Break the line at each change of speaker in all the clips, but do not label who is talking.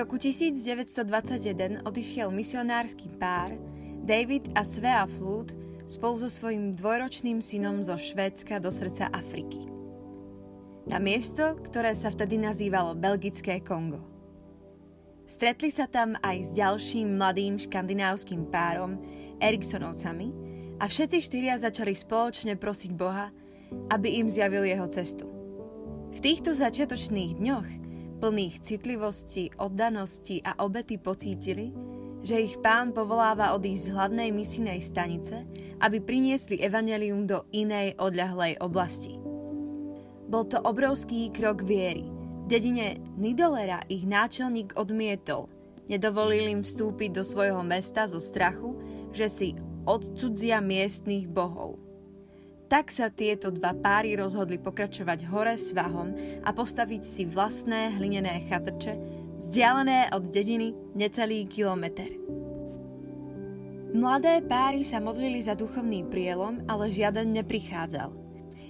roku 1921 odišiel misionársky pár David a Svea Flood spolu so svojím dvojročným synom zo Švédska do srdca Afriky. Na miesto, ktoré sa vtedy nazývalo Belgické Kongo. Stretli sa tam aj s ďalším mladým škandinávským párom, Eriksonovcami, a všetci štyria začali spoločne prosiť Boha, aby im zjavil jeho cestu. V týchto začiatočných dňoch, plných citlivosti, oddanosti a obety pocítili, že ich pán povoláva odísť z hlavnej misijnej stanice, aby priniesli evanelium do inej odľahlej oblasti. Bol to obrovský krok viery. V dedine Nidolera ich náčelník odmietol. Nedovolil im vstúpiť do svojho mesta zo strachu, že si odcudzia miestných bohov. Tak sa tieto dva páry rozhodli pokračovať hore svahom a postaviť si vlastné hlinené chatrče, vzdialené od dediny necelý kilometr. Mladé páry sa modlili za duchovný prielom, ale žiaden neprichádzal.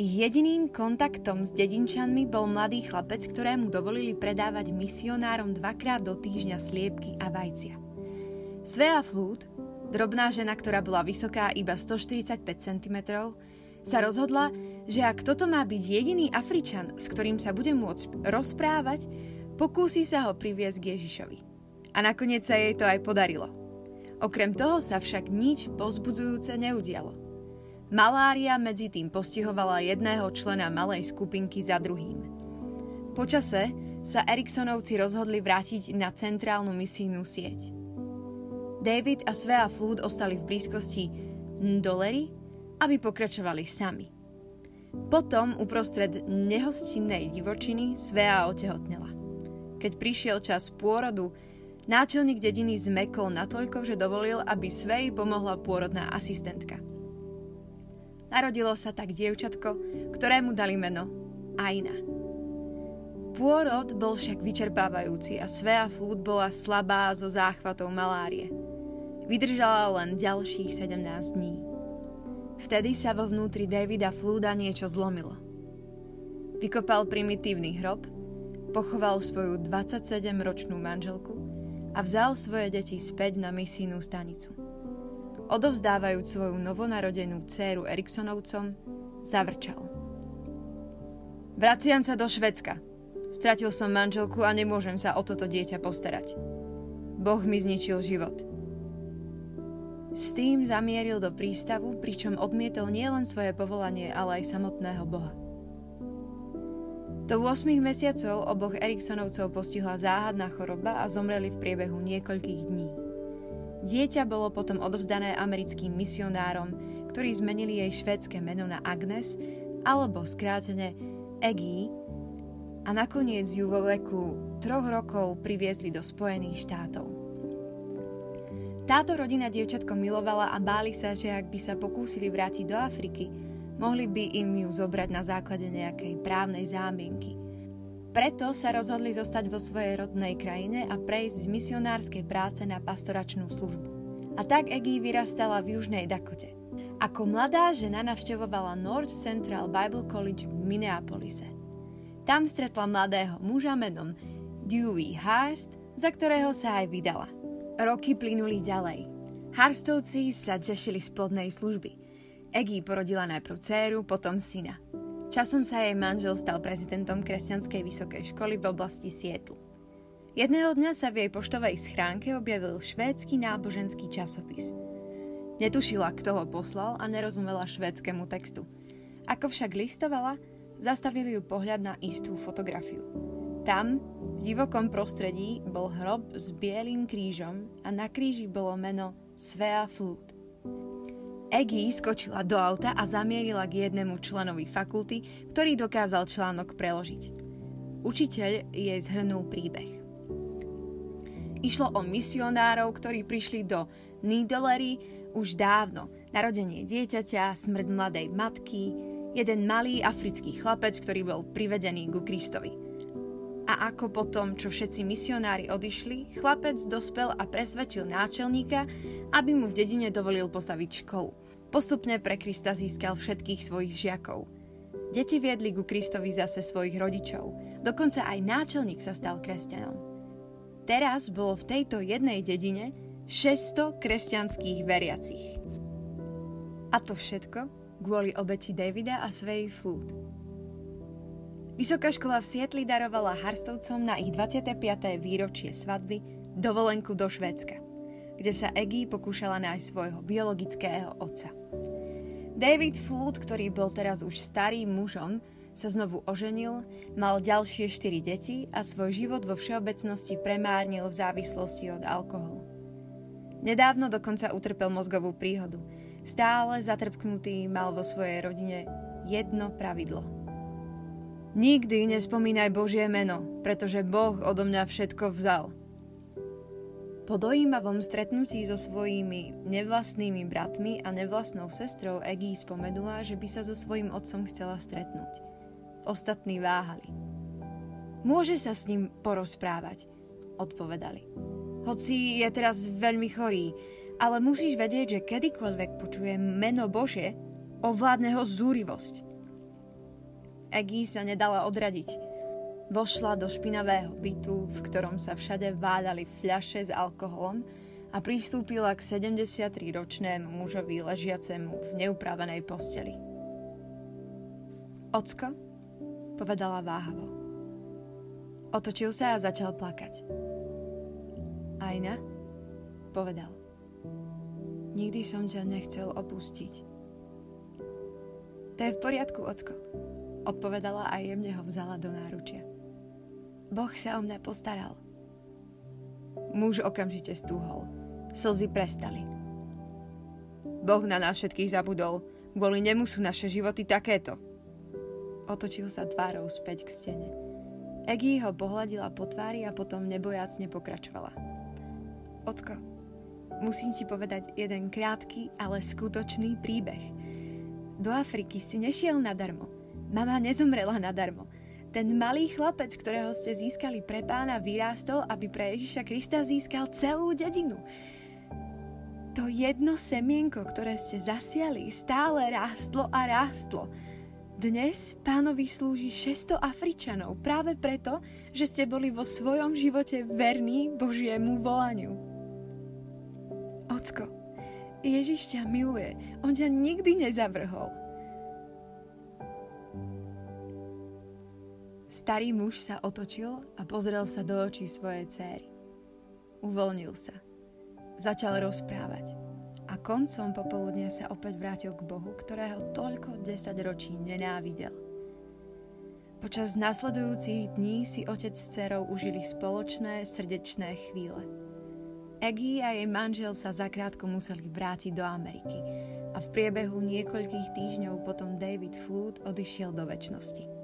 Ich jediným kontaktom s dedinčanmi bol mladý chlapec, ktorému dovolili predávať misionárom dvakrát do týždňa sliepky a vajcia. Svea Flút, drobná žena, ktorá bola vysoká iba 145 cm, sa rozhodla, že ak toto má byť jediný Afričan, s ktorým sa bude môcť rozprávať, Pokúsi sa ho priviesť k Ježišovi. A nakoniec sa jej to aj podarilo. Okrem toho sa však nič pozbudzujúce neudialo. Malária medzi tým postihovala jedného člena malej skupinky za druhým. Počase sa Eriksonovci rozhodli vrátiť na centrálnu misijnú sieť. David a Svea Flood ostali v blízkosti Ndolery, aby pokračovali sami. Potom uprostred nehostinnej divočiny Svea otehotnela. Keď prišiel čas pôrodu, náčelník dediny zmekol natoľko, že dovolil, aby Svej pomohla pôrodná asistentka. Narodilo sa tak dievčatko, ktorému dali meno Aina. Pôrod bol však vyčerpávajúci a Svea Flút bola slabá zo záchvatov malárie. Vydržala len ďalších 17 dní. Vtedy sa vo vnútri Davida Flúda niečo zlomilo. Vykopal primitívny hrob pochoval svoju 27-ročnú manželku a vzal svoje deti späť na misijnú stanicu. Odovzdávajúc svoju novonarodenú dceru Eriksonovcom, zavrčal. Vraciam sa do Švedska. Stratil som manželku a nemôžem sa o toto dieťa postarať. Boh mi zničil život. S tým zamieril do prístavu, pričom odmietol nielen svoje povolanie, ale aj samotného Boha. Do 8 mesiacov oboch Eriksonovcov postihla záhadná choroba a zomreli v priebehu niekoľkých dní. Dieťa bolo potom odovzdané americkým misionárom, ktorí zmenili jej švédske meno na Agnes alebo skrátene Egi a nakoniec ju vo veku troch rokov priviezli do Spojených štátov. Táto rodina dievčatko milovala a báli sa, že ak by sa pokúsili vrátiť do Afriky, Mohli by im ju zobrať na základe nejakej právnej zámienky. Preto sa rozhodli zostať vo svojej rodnej krajine a prejsť z misionárskej práce na pastoračnú službu. A tak Egi vyrastala v Južnej Dakote. Ako mladá žena navštevovala North Central Bible College v Minneapolise. Tam stretla mladého muža menom Dewey Harst, za ktorého sa aj vydala. Roky plynuli ďalej. Harstovci sa tešili z plodnej služby. Egi porodila najprv dceru, potom syna. Časom sa jej manžel stal prezidentom kresťanskej vysokej školy v oblasti Sietlu. Jedného dňa sa v jej poštovej schránke objavil švédsky náboženský časopis. Netušila, kto ho poslal a nerozumela švédskému textu. Ako však listovala, zastavili ju pohľad na istú fotografiu. Tam, v divokom prostredí, bol hrob s bielým krížom a na kríži bolo meno Svea Flut. Eggy skočila do auta a zamierila k jednému členovi fakulty, ktorý dokázal článok preložiť. Učiteľ jej zhrnul príbeh. Išlo o misionárov, ktorí prišli do Nidolery už dávno. Narodenie dieťaťa, smrť mladej matky, jeden malý africký chlapec, ktorý bol privedený ku Kristovi. A ako potom, čo všetci misionári odišli, chlapec dospel a presvedčil náčelníka, aby mu v dedine dovolil postaviť školu. Postupne pre Krista získal všetkých svojich žiakov. Deti viedli ku Kristovi zase svojich rodičov. Dokonca aj náčelník sa stal kresťanom. Teraz bolo v tejto jednej dedine 600 kresťanských veriacich. A to všetko kvôli obeti Davida a svojej flút. Vysoká škola v Sietli darovala Harstovcom na ich 25. výročie svadby dovolenku do Švédska, kde sa Eggy pokúšala nájsť svojho biologického otca. David Flood, ktorý bol teraz už starým mužom, sa znovu oženil, mal ďalšie 4 deti a svoj život vo všeobecnosti premárnil v závislosti od alkoholu. Nedávno dokonca utrpel mozgovú príhodu. Stále zatrpknutý mal vo svojej rodine jedno pravidlo. Nikdy nespomínaj Božie meno, pretože Boh odo mňa všetko vzal – po dojímavom stretnutí so svojimi nevlastnými bratmi a nevlastnou sestrou Eggy spomenula, že by sa so svojím otcom chcela stretnúť. Ostatní váhali. Môže sa s ním porozprávať, odpovedali. Hoci je teraz veľmi chorý, ale musíš vedieť, že kedykoľvek počuje meno Bože, ovládne ho zúrivosť. Eggy sa nedala odradiť Vošla do špinavého bytu, v ktorom sa všade váľali fľaše s alkoholom a pristúpila k 73-ročnému mužovi ležiacemu v neupravenej posteli. Ocko, povedala váhavo. Otočil sa a začal plakať. Ajna, povedal. Nikdy som ťa nechcel opustiť. To je v poriadku, ocko, odpovedala a jemne ho vzala do náručia. Boh sa o mňa postaral. Muž okamžite stúhol. Slzy prestali. Boh na nás všetkých zabudol. Kvôli nemu sú naše životy takéto. Otočil sa tvárou späť k stene. Egi ho pohľadila po tvári a potom nebojacne pokračovala. Ocko, musím ti povedať jeden krátky, ale skutočný príbeh. Do Afriky si nešiel nadarmo. Mama nezomrela nadarmo. Ten malý chlapec, ktorého ste získali pre pána, vyrástol, aby pre Ježiša Krista získal celú dedinu. To jedno semienko, ktoré ste zasiali, stále rástlo a rástlo. Dnes pánovi slúži 600 Afričanov práve preto, že ste boli vo svojom živote verní Božiemu volaniu. Ocko, Ježiš ťa miluje, on ťa nikdy nezavrhol. Starý muž sa otočil a pozrel sa do očí svojej céry. Uvoľnil sa. Začal rozprávať. A koncom popoludnia sa opäť vrátil k Bohu, ktorého toľko desať ročí nenávidel. Počas nasledujúcich dní si otec s dcerou užili spoločné srdečné chvíle. Eggy a jej manžel sa zakrátko museli vrátiť do Ameriky a v priebehu niekoľkých týždňov potom David Flood odišiel do väčšnosti.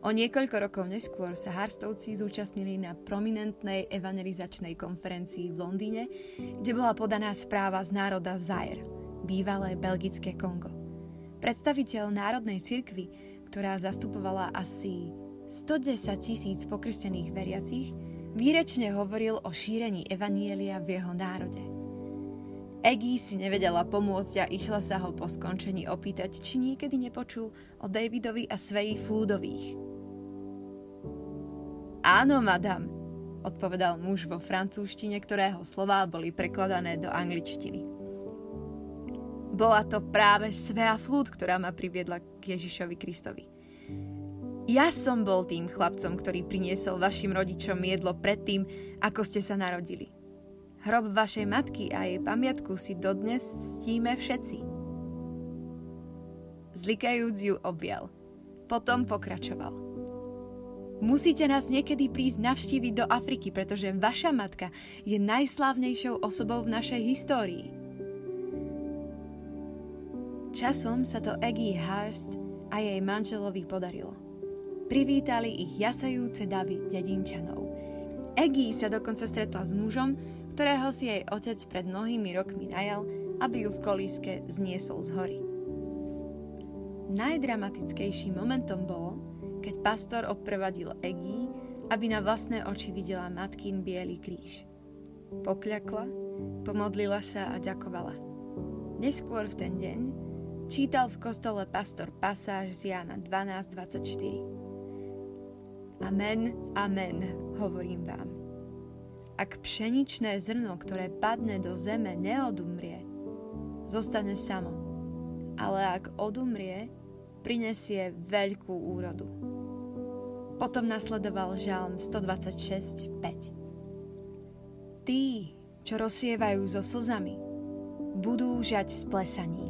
O niekoľko rokov neskôr sa Harstovci zúčastnili na prominentnej evangelizačnej konferencii v Londýne, kde bola podaná správa z národa Zaire, bývalé belgické Kongo. Predstaviteľ Národnej cirkvy, ktorá zastupovala asi 110 tisíc pokrstených veriacich, výrečne hovoril o šírení evanielia v jeho národe. Eggy si nevedela pomôcť a išla sa ho po skončení opýtať, či niekedy nepočul o Davidovi a Sveji Flúdových. Áno, madam, odpovedal muž vo francúzštine, ktorého slová boli prekladané do angličtiny. Bola to práve Svea Flút, ktorá ma priviedla k Ježišovi Kristovi. Ja som bol tým chlapcom, ktorý priniesol vašim rodičom jedlo predtým, ako ste sa narodili. Hrob vašej matky a jej pamiatku si dodnes ctíme všetci. Zlikajúc ju objal. Potom pokračoval. Musíte nás niekedy prísť navštíviť do Afriky, pretože vaša matka je najslávnejšou osobou v našej histórii. Časom sa to Eggy Hurst a jej manželovi podarilo. Privítali ich jasajúce davy dedinčanov. Eggy sa dokonca stretla s mužom, ktorého si jej otec pred mnohými rokmi najal, aby ju v kolíske zniesol z hory. Najdramatickejším momentom bolo, keď pastor odprevadil Egý, aby na vlastné oči videla matkin biely kríž. Pokľakla, pomodlila sa a ďakovala. Neskôr v ten deň čítal v kostole pastor pasáž z Jána 12.24. Amen, amen, hovorím vám. Ak pšeničné zrno, ktoré padne do zeme, neodumrie, zostane samo. Ale ak odumrie, prinesie veľkú úrodu. Potom nasledoval žalm 126.5. Tí, čo rozsievajú so slzami, budú žať s plesaním.